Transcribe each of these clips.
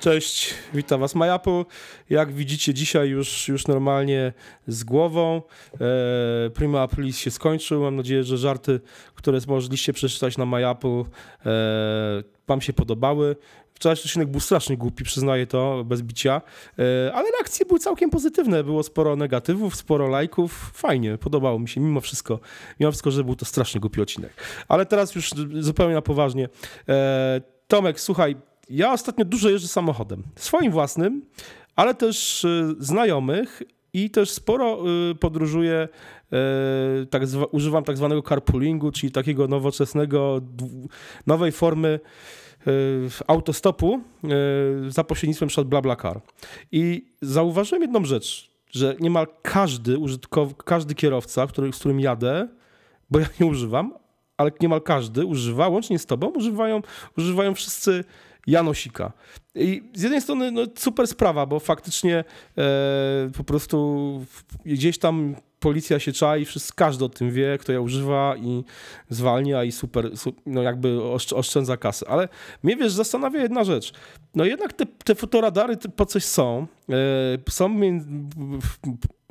Cześć, witam Was Majapu. Jak widzicie dzisiaj już, już normalnie z głową. E, Prima Aprilis się skończył. Mam nadzieję, że żarty, które mogliście przeczytać na Majapu e, Wam się podobały. Wczorajszy odcinek był strasznie głupi, przyznaję to, bez bicia, e, ale reakcje były całkiem pozytywne. Było sporo negatywów, sporo lajków. Fajnie, podobało mi się mimo wszystko. Mimo wszystko, że był to strasznie głupi odcinek. Ale teraz już zupełnie na poważnie. E, Tomek, słuchaj, ja ostatnio dużo jeżdżę samochodem. Swoim własnym, ale też y, znajomych i też sporo y, podróżuję, y, tak używam tak zwanego carpoolingu, czyli takiego nowoczesnego, nowej formy autostopu za pośrednictwem przed BlaBlaCar. I zauważyłem jedną rzecz, że niemal każdy użytkow, każdy kierowca, który, z którym jadę, bo ja nie używam, ale niemal każdy używa, łącznie z tobą, używają, używają wszyscy Janosika. I z jednej strony no, super sprawa, bo faktycznie e, po prostu gdzieś tam policja się czai, wszyscy, każdy o tym wie, kto ja używa i zwalnia i super, no jakby oszczędza kasę. Ale mnie, wiesz, zastanawia jedna rzecz. No jednak te, te fotoradary po coś są. E, są,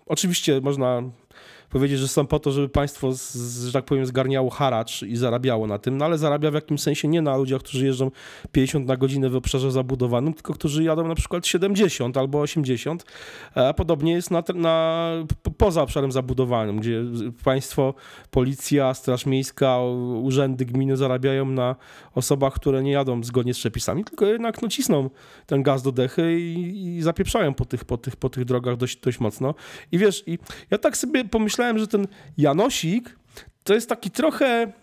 oczywiście można powiedzieć, że są po to, żeby państwo, z, że tak powiem, zgarniało haracz i zarabiało na tym, no ale zarabia w jakimś sensie nie na ludziach, którzy jeżdżą 50 na godzinę w obszarze zabudowanym, tylko którzy jadą na przykład 70 albo 80, a podobnie jest na, na poza obszarem zabudowanym, gdzie państwo, policja, straż miejska, urzędy gminy zarabiają na osobach, które nie jadą zgodnie z przepisami, tylko jednak no, cisną ten gaz do dechy i, i zapieprzają po tych, po, tych, po tych drogach dość, dość mocno. I wiesz, i ja tak sobie pomyślałem, myślałem, że ten Janosik to jest taki trochę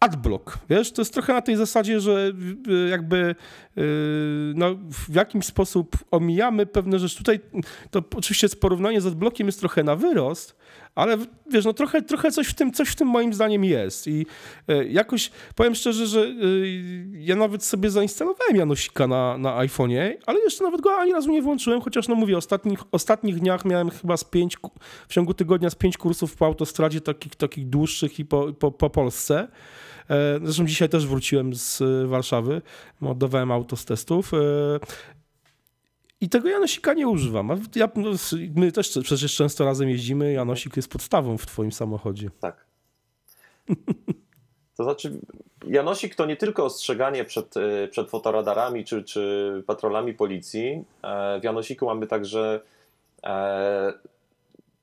adblock, wiesz, to jest trochę na tej zasadzie, że y, jakby y, no, w jakiś sposób omijamy pewne rzeczy. Tutaj to oczywiście porównanie z adblockiem jest trochę na wyrost, ale wiesz, no trochę, trochę coś, w tym, coś w tym moim zdaniem jest i y, jakoś powiem szczerze, że ja nawet sobie zainstalowałem Janosika na, na iPhone'ie, ale jeszcze nawet go ani razu nie włączyłem, chociaż no mówię, ostatnich, ostatnich dniach miałem chyba z pięć, w ciągu tygodnia z pięć kursów po autostradzie takich, takich dłuższych i po, po, po Polsce. E, zresztą dzisiaj też wróciłem z e, Warszawy, oddawałem auto z testów. E, I tego Janosika nie używam. Ja, no, my też przecież często razem jeździmy. Janosik jest podstawą w twoim samochodzie. Tak. To znaczy, Janosik to nie tylko ostrzeganie przed, przed fotoradarami czy, czy patrolami policji. W Janosiku mamy także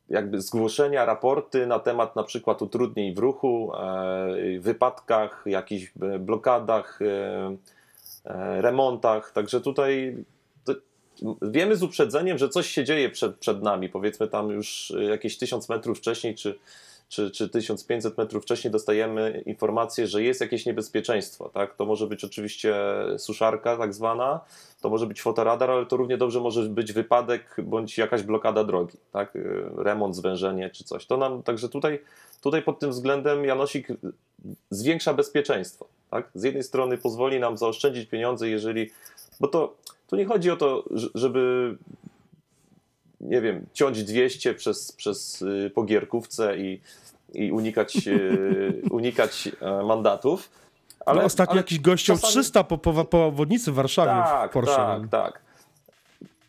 jakby zgłoszenia, raporty na temat na przykład utrudnień w ruchu, e, wypadkach, jakichś blokadach, e, e, remontach. Także tutaj wiemy z uprzedzeniem, że coś się dzieje przed, przed nami. Powiedzmy tam już jakieś tysiąc metrów wcześniej, czy, czy, czy 1500 metrów wcześniej dostajemy informację, że jest jakieś niebezpieczeństwo. Tak? To może być oczywiście suszarka tak zwana, to może być fotoradar, ale to równie dobrze może być wypadek bądź jakaś blokada drogi, tak? remont, zwężenie czy coś. To nam, także tutaj, tutaj pod tym względem Janosik zwiększa bezpieczeństwo. Tak? Z jednej strony pozwoli nam zaoszczędzić pieniądze, jeżeli. Bo to tu nie chodzi o to, żeby nie wiem, ciąć 200 przez, przez y, pogierkówce i, i unikać, y, unikać e, mandatów. Ale, no ostatnio ale jakiś gościom czasami... 300 po, po, po obwodnicy w Warszawie tak, w Porsche. Tak, tak.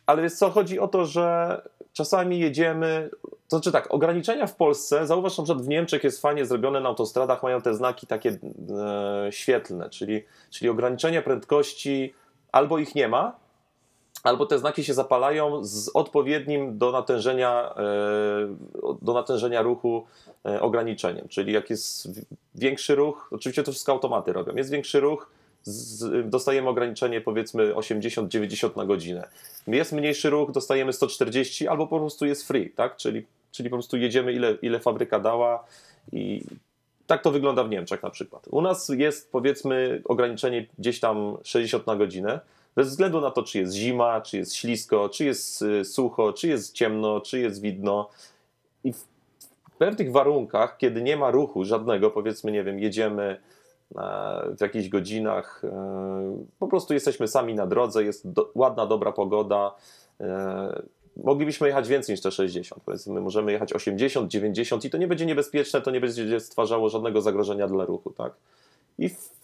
Ale jest co, chodzi o to, że czasami jedziemy, to znaczy tak, ograniczenia w Polsce, zauważ na przykład w Niemczech jest fajnie zrobione na autostradach, mają te znaki takie e, świetlne, czyli, czyli ograniczenia prędkości albo ich nie ma, albo te znaki się zapalają z odpowiednim do natężenia, e, do natężenia ruchu e, ograniczeniem. Czyli jak jest większy ruch, oczywiście to wszystko automaty robią, jest większy ruch, dostajemy ograniczenie powiedzmy 80-90 na godzinę. Jest mniejszy ruch, dostajemy 140 albo po prostu jest free, tak? Czyli, czyli po prostu jedziemy ile, ile fabryka dała i tak to wygląda w Niemczech na przykład. U nas jest powiedzmy ograniczenie gdzieś tam 60 na godzinę, bez względu na to, czy jest zima, czy jest ślisko, czy jest y, sucho, czy jest ciemno, czy jest widno. I w pewnych warunkach, kiedy nie ma ruchu żadnego, powiedzmy, nie wiem, jedziemy e, w jakichś godzinach, e, po prostu jesteśmy sami na drodze, jest do, ładna, dobra pogoda. E, moglibyśmy jechać więcej niż te 60. Powiedzmy, możemy jechać 80, 90 i to nie będzie niebezpieczne, to nie będzie stwarzało żadnego zagrożenia dla ruchu, tak? I w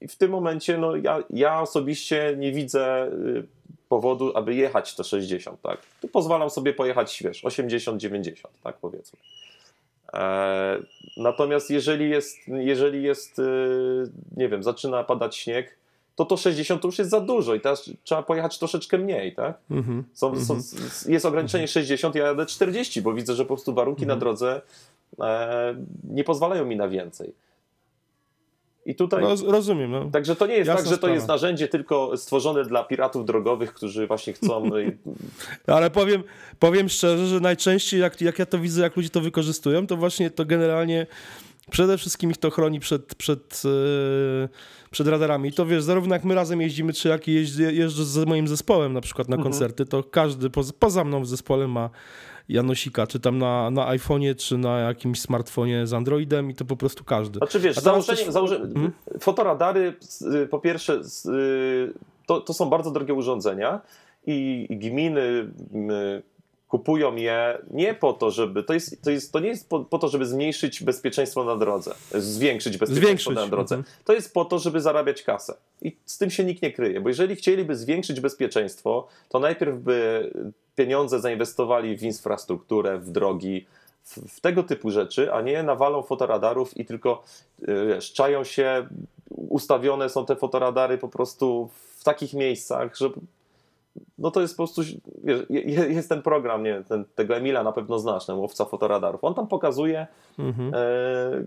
i w tym momencie no, ja, ja osobiście nie widzę y, powodu, aby jechać te 60, tak? Tu pozwalam sobie pojechać, wiesz, 80-90, tak powiedzmy. E, natomiast jeżeli jest, jeżeli jest, y, nie wiem, zaczyna padać śnieg, to to 60 to już jest za dużo i teraz trzeba pojechać troszeczkę mniej, tak? Mhm. Są, są, jest ograniczenie 60, ja jadę 40, bo widzę, że po prostu warunki na drodze e, nie pozwalają mi na więcej. I tutaj. No, rozumiem. No. Także to nie jest Jasna tak, że to sprawa. jest narzędzie tylko stworzone dla piratów drogowych, którzy właśnie chcą. y, Ale powiem, powiem szczerze, że najczęściej jak, jak ja to widzę, jak ludzie to wykorzystują, to właśnie to generalnie przede wszystkim ich to chroni przed, przed, e, przed radarami. I to wiesz, zarówno jak my razem jeździmy, czy jak jeździ, jeżdżę z moim zespołem na przykład na koncerty, to każdy poza, poza mną w zespole ma Janosika, czy tam na, na iPhone'ie, czy na jakimś smartfonie z Androidem i to po prostu każdy. Znaczy wiesz, założeniem, założeniem, Mhm. fotoradary y, po pierwsze y, to, to są bardzo drogie urządzenia i, gminy kupują je nie po to, żeby, to, jest, to, jest, to nie jest po, po to, żeby zmniejszyć bezpieczeństwo na drodze, zwiększyć bezpieczeństwo Zwiększyć, na drodze. mhm. To jest po to, żeby zarabiać kasę. I z tym się nikt nie kryje, bo jeżeli chcieliby zwiększyć bezpieczeństwo, to najpierw by pieniądze zainwestowali w infrastrukturę, w drogi, w, w tego typu rzeczy, a nie nawalą fotoradarów i tylko y, wiesz, czają się, ustawione są te fotoradary po prostu w takich miejscach, że no to jest po prostu, wiesz, je- je- jest ten program, nie wiem, ten, tego Emila na pewno znasz, ten łowca fotoradarów. On tam pokazuje Mhm. e,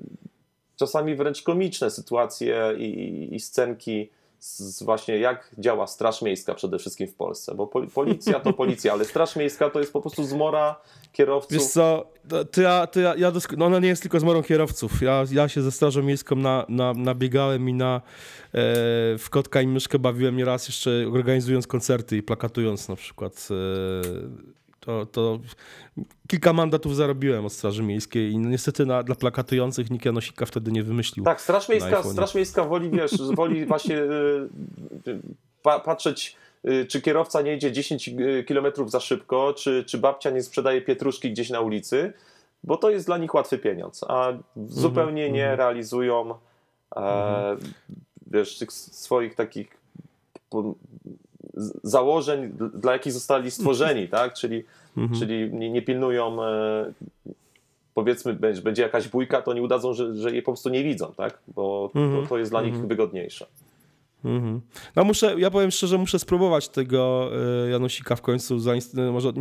czasami wręcz komiczne sytuacje i, i, i scenki z, właśnie jak działa Straż Miejska przede wszystkim w Polsce, bo pol, policja to policja, ale Straż Miejska to jest po prostu zmora kierowców. Wiesz co, to ja, ja, ja no ona nie jest tylko zmorą kierowców. Ja, ja się ze Strażą Miejską na, na, nabiegałem i na, e, w Kotka i Myszkę bawiłem nieraz jeszcze organizując koncerty i plakatując na przykład. E, to, to kilka mandatów zarobiłem od Straży Miejskiej i niestety na, dla plakatujących nikt Janosika wtedy nie wymyślił. Tak, Straż Miejska. Straż Miejska woli, wiesz, woli właśnie y, y, pa, patrzeć, y, czy kierowca nie jedzie 10 km za szybko, czy, czy babcia nie sprzedaje pietruszki gdzieś na ulicy, bo to jest dla nich łatwy pieniądz, a zupełnie nie realizują e, wiesz, tych swoich takich założeń, dla jakich zostali stworzeni, tak? Czyli, czyli nie, nie pilnują e, powiedzmy, będzie, będzie jakaś bójka, to nie udadzą, że, że jej po prostu nie widzą, tak? Bo to, to jest dla nich wygodniejsze. Mhm. No muszę, ja powiem szczerze, muszę spróbować tego e, Janosika w końcu, e, może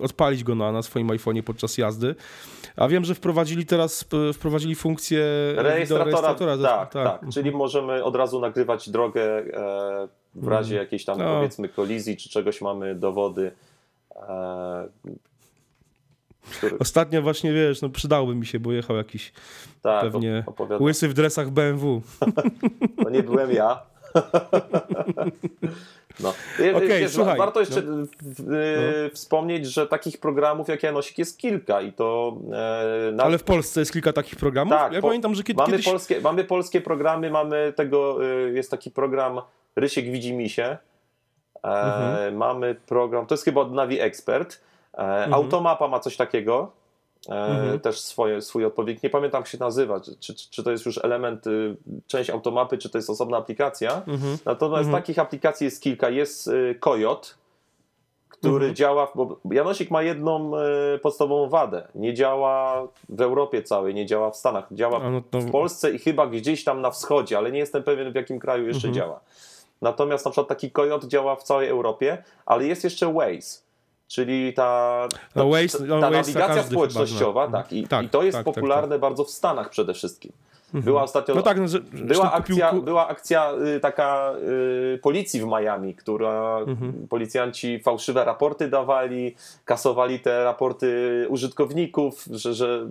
odpalić go na, na swoim iPhone'ie podczas jazdy. A wiem, że wprowadzili teraz, wprowadzili funkcję Rejestratora, wideorejestratora. tak, tak, Czyli możemy od razu nagrywać drogę w razie jakiejś tam, No. powiedzmy, kolizji czy czegoś mamy dowody. E, który, Ostatnio właśnie, wiesz, no przydałoby mi się, bo jechał jakiś tak, pewnie opowiadam. łysy w dresach BMW. To nie byłem ja. No. Je- Okej, wiesz, słuchaj, warto jeszcze no. w, y, wspomnieć, że takich programów jak Janosik jest kilka i to e, na, Ale w Polsce jest kilka takich programów. Tak, ja po- pamiętam, że kiedy, mamy, kiedyś... polskie, mamy polskie programy, mamy tego, y, jest taki program Rysiek widzi misie. E, Mhm. Mamy program, to jest chyba od Navi Expert. E, Automapa ma coś takiego. E, Mhm. Też swoje, swój odpowiednik. Nie pamiętam, jak się nazywa. Czy, czy, czy to jest już element, y, część automapy, czy to jest osobna aplikacja. Mhm. Natomiast takich aplikacji jest kilka. Jest y, Coyote, który Mhm. działa, bo Janosik ma jedną y, podstawową wadę. Nie działa w Europie całej, nie działa w Stanach. Działa no to- w Polsce i chyba gdzieś tam na wschodzie, ale nie jestem pewien w jakim kraju jeszcze Mhm. działa. Natomiast na przykład taki Coyote działa w całej Europie, ale jest jeszcze Waze. Czyli ta, ta, No, Waze- ta, no, ta to nawigacja społecznościowa, chyba tak, i, Tak, i to jest tak, tak, popularne bardzo w Stanach przede wszystkim. Była ostatnio No tak, no, że, była akcja, kupił ku- była akcja y, taka y, policji w Miami, która Mhm. policjanci fałszywe raporty dawali, kasowali te raporty użytkowników, że, że,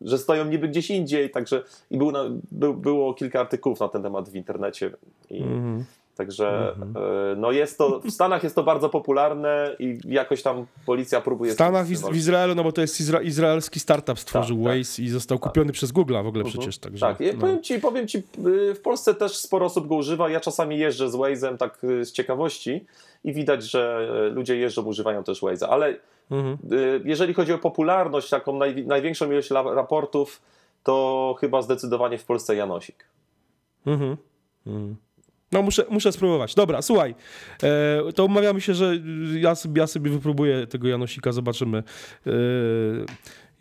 że stoją niby gdzieś indziej, także i był na, był, było kilka artykułów na ten temat w internecie. I, Mhm. Także y, no jest to, w Stanach jest to bardzo popularne i jakoś tam policja próbuje... W Stanach, w, w Izraelu, no bo to jest izra izraelski startup stworzył Tak, tak. Waze i został kupiony przez Google'a w ogóle przecież. Także, Tak, ja no. powiem, ci, powiem ci, y, w Polsce też sporo osób go używa. Ja czasami jeżdżę z Waze'em tak y, z ciekawości i widać, że y, ludzie jeżdżą, używają też Waze'a, ale Mhm. y, jeżeli chodzi o popularność, taką naj, największą ilość raportów, to chyba zdecydowanie w Polsce Janosik. Mhm. Mhm. No muszę, muszę spróbować. Dobra, słuchaj, e, to umawiamy się, że ja sobie, ja sobie wypróbuję tego Janosika, zobaczymy e,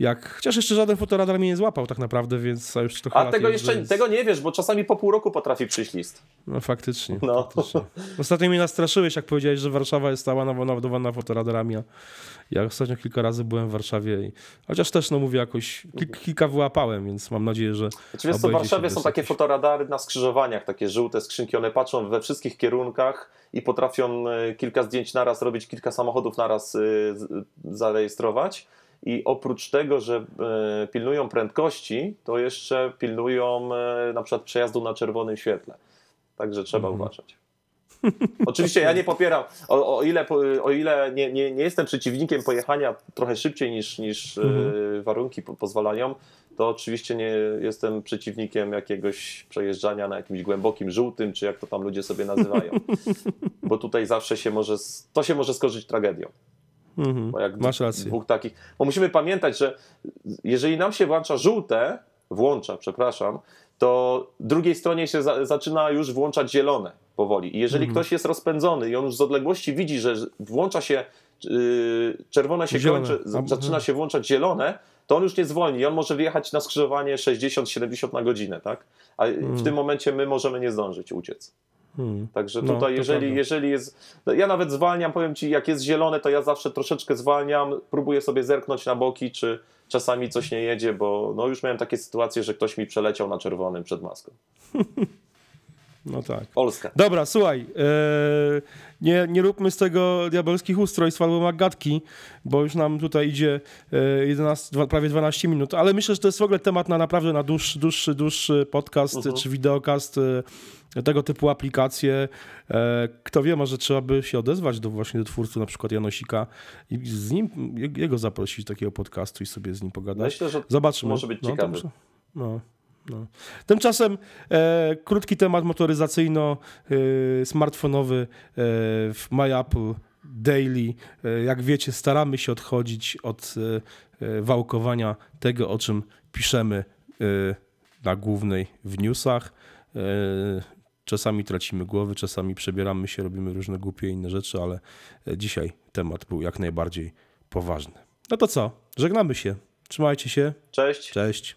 jak... Chociaż jeszcze żaden fotoradar mnie nie złapał tak naprawdę, więc a już trochę A tego jeszcze więc... tego nie wiesz, bo czasami po pół roku potrafi przyjść list. No faktycznie. No. faktycznie. Ostatnio mnie nastraszyłeś, jak powiedziałeś, że Warszawa jest cała nawodowana fotoradarami. a Ja ostatnio kilka razy byłem w Warszawie, i... chociaż też, no mówię, jakoś kil, kilka wyłapałem, więc mam nadzieję, że Znaczy, wiesz co, w Warszawie są takie jakichś- fotoradary na skrzyżowaniach, takie żółte skrzynki, one patrzą we wszystkich kierunkach i potrafią e, kilka zdjęć naraz robić, kilka samochodów naraz e, zarejestrować. I oprócz tego, że e, pilnują prędkości, to jeszcze pilnują e, na przykład przejazdu na czerwonym świetle. Także trzeba Mhm. uważać. Oczywiście ja nie popieram, o, o ile, o ile nie, nie, nie jestem przeciwnikiem pojechania trochę szybciej niż, niż e, Mhm. warunki po, pozwalają, to oczywiście nie jestem przeciwnikiem jakiegoś przejeżdżania na jakimś głębokim żółtym, czy jak to tam ludzie sobie nazywają. Bo tutaj zawsze się może, to się może skończyć tragedią. Mhm. Bo jak Masz rację. dwóch takich. Bo musimy pamiętać, że jeżeli nam się włącza żółte, włącza, przepraszam, to drugiej stronie się za, zaczyna już włączać zielone powoli. I jeżeli Mhm. ktoś jest rozpędzony i on już z odległości widzi, że włącza się yy, czerwone się Zielone. kończy, z- zaczyna mhm. się włączać zielone, to on już nie zwolni i on może wyjechać na skrzyżowanie 60-70 na godzinę, tak? A w tym momencie my możemy nie zdążyć uciec. Mhm. Także No, tutaj, to jeżeli, prawda. jeżeli jest. no Ja nawet zwalniam, powiem ci, jak jest zielone, to ja zawsze troszeczkę zwalniam, próbuję sobie zerknąć na boki, czy czasami coś nie jedzie, bo no już miałem takie sytuacje, że ktoś mi przeleciał na czerwonym przed maską. No tak. Polska. Dobra, słuchaj, e, nie, nie róbmy z tego diabelskich ustrojstw albo magatki, bo już nam tutaj idzie e, 11, dwa- prawie 12 minut, ale myślę, że to jest w ogóle temat na naprawdę na dłuższy, dłuższy, dłuższy podcast Mhm. czy wideokast, e, tego typu aplikacje. E, kto wie, może trzeba by się odezwać do właśnie do twórcy na przykład Janosika i z nim, je- jego zaprosić do takiego podcastu i sobie z nim pogadać. Myślę, że Zobaczmy. może być No, ciekawy. No, no. Tymczasem e, krótki temat motoryzacyjno-smartfonowy e, w My Apple Daily. E, jak wiecie, staramy się odchodzić od e, e, wałkowania tego, o czym piszemy e, na głównej w newsach. E, czasami tracimy głowy, czasami przebieramy się, robimy różne głupie inne rzeczy, ale e, dzisiaj temat był jak najbardziej poważny. No to co? Żegnamy się. Trzymajcie się. Cześć. Cześć.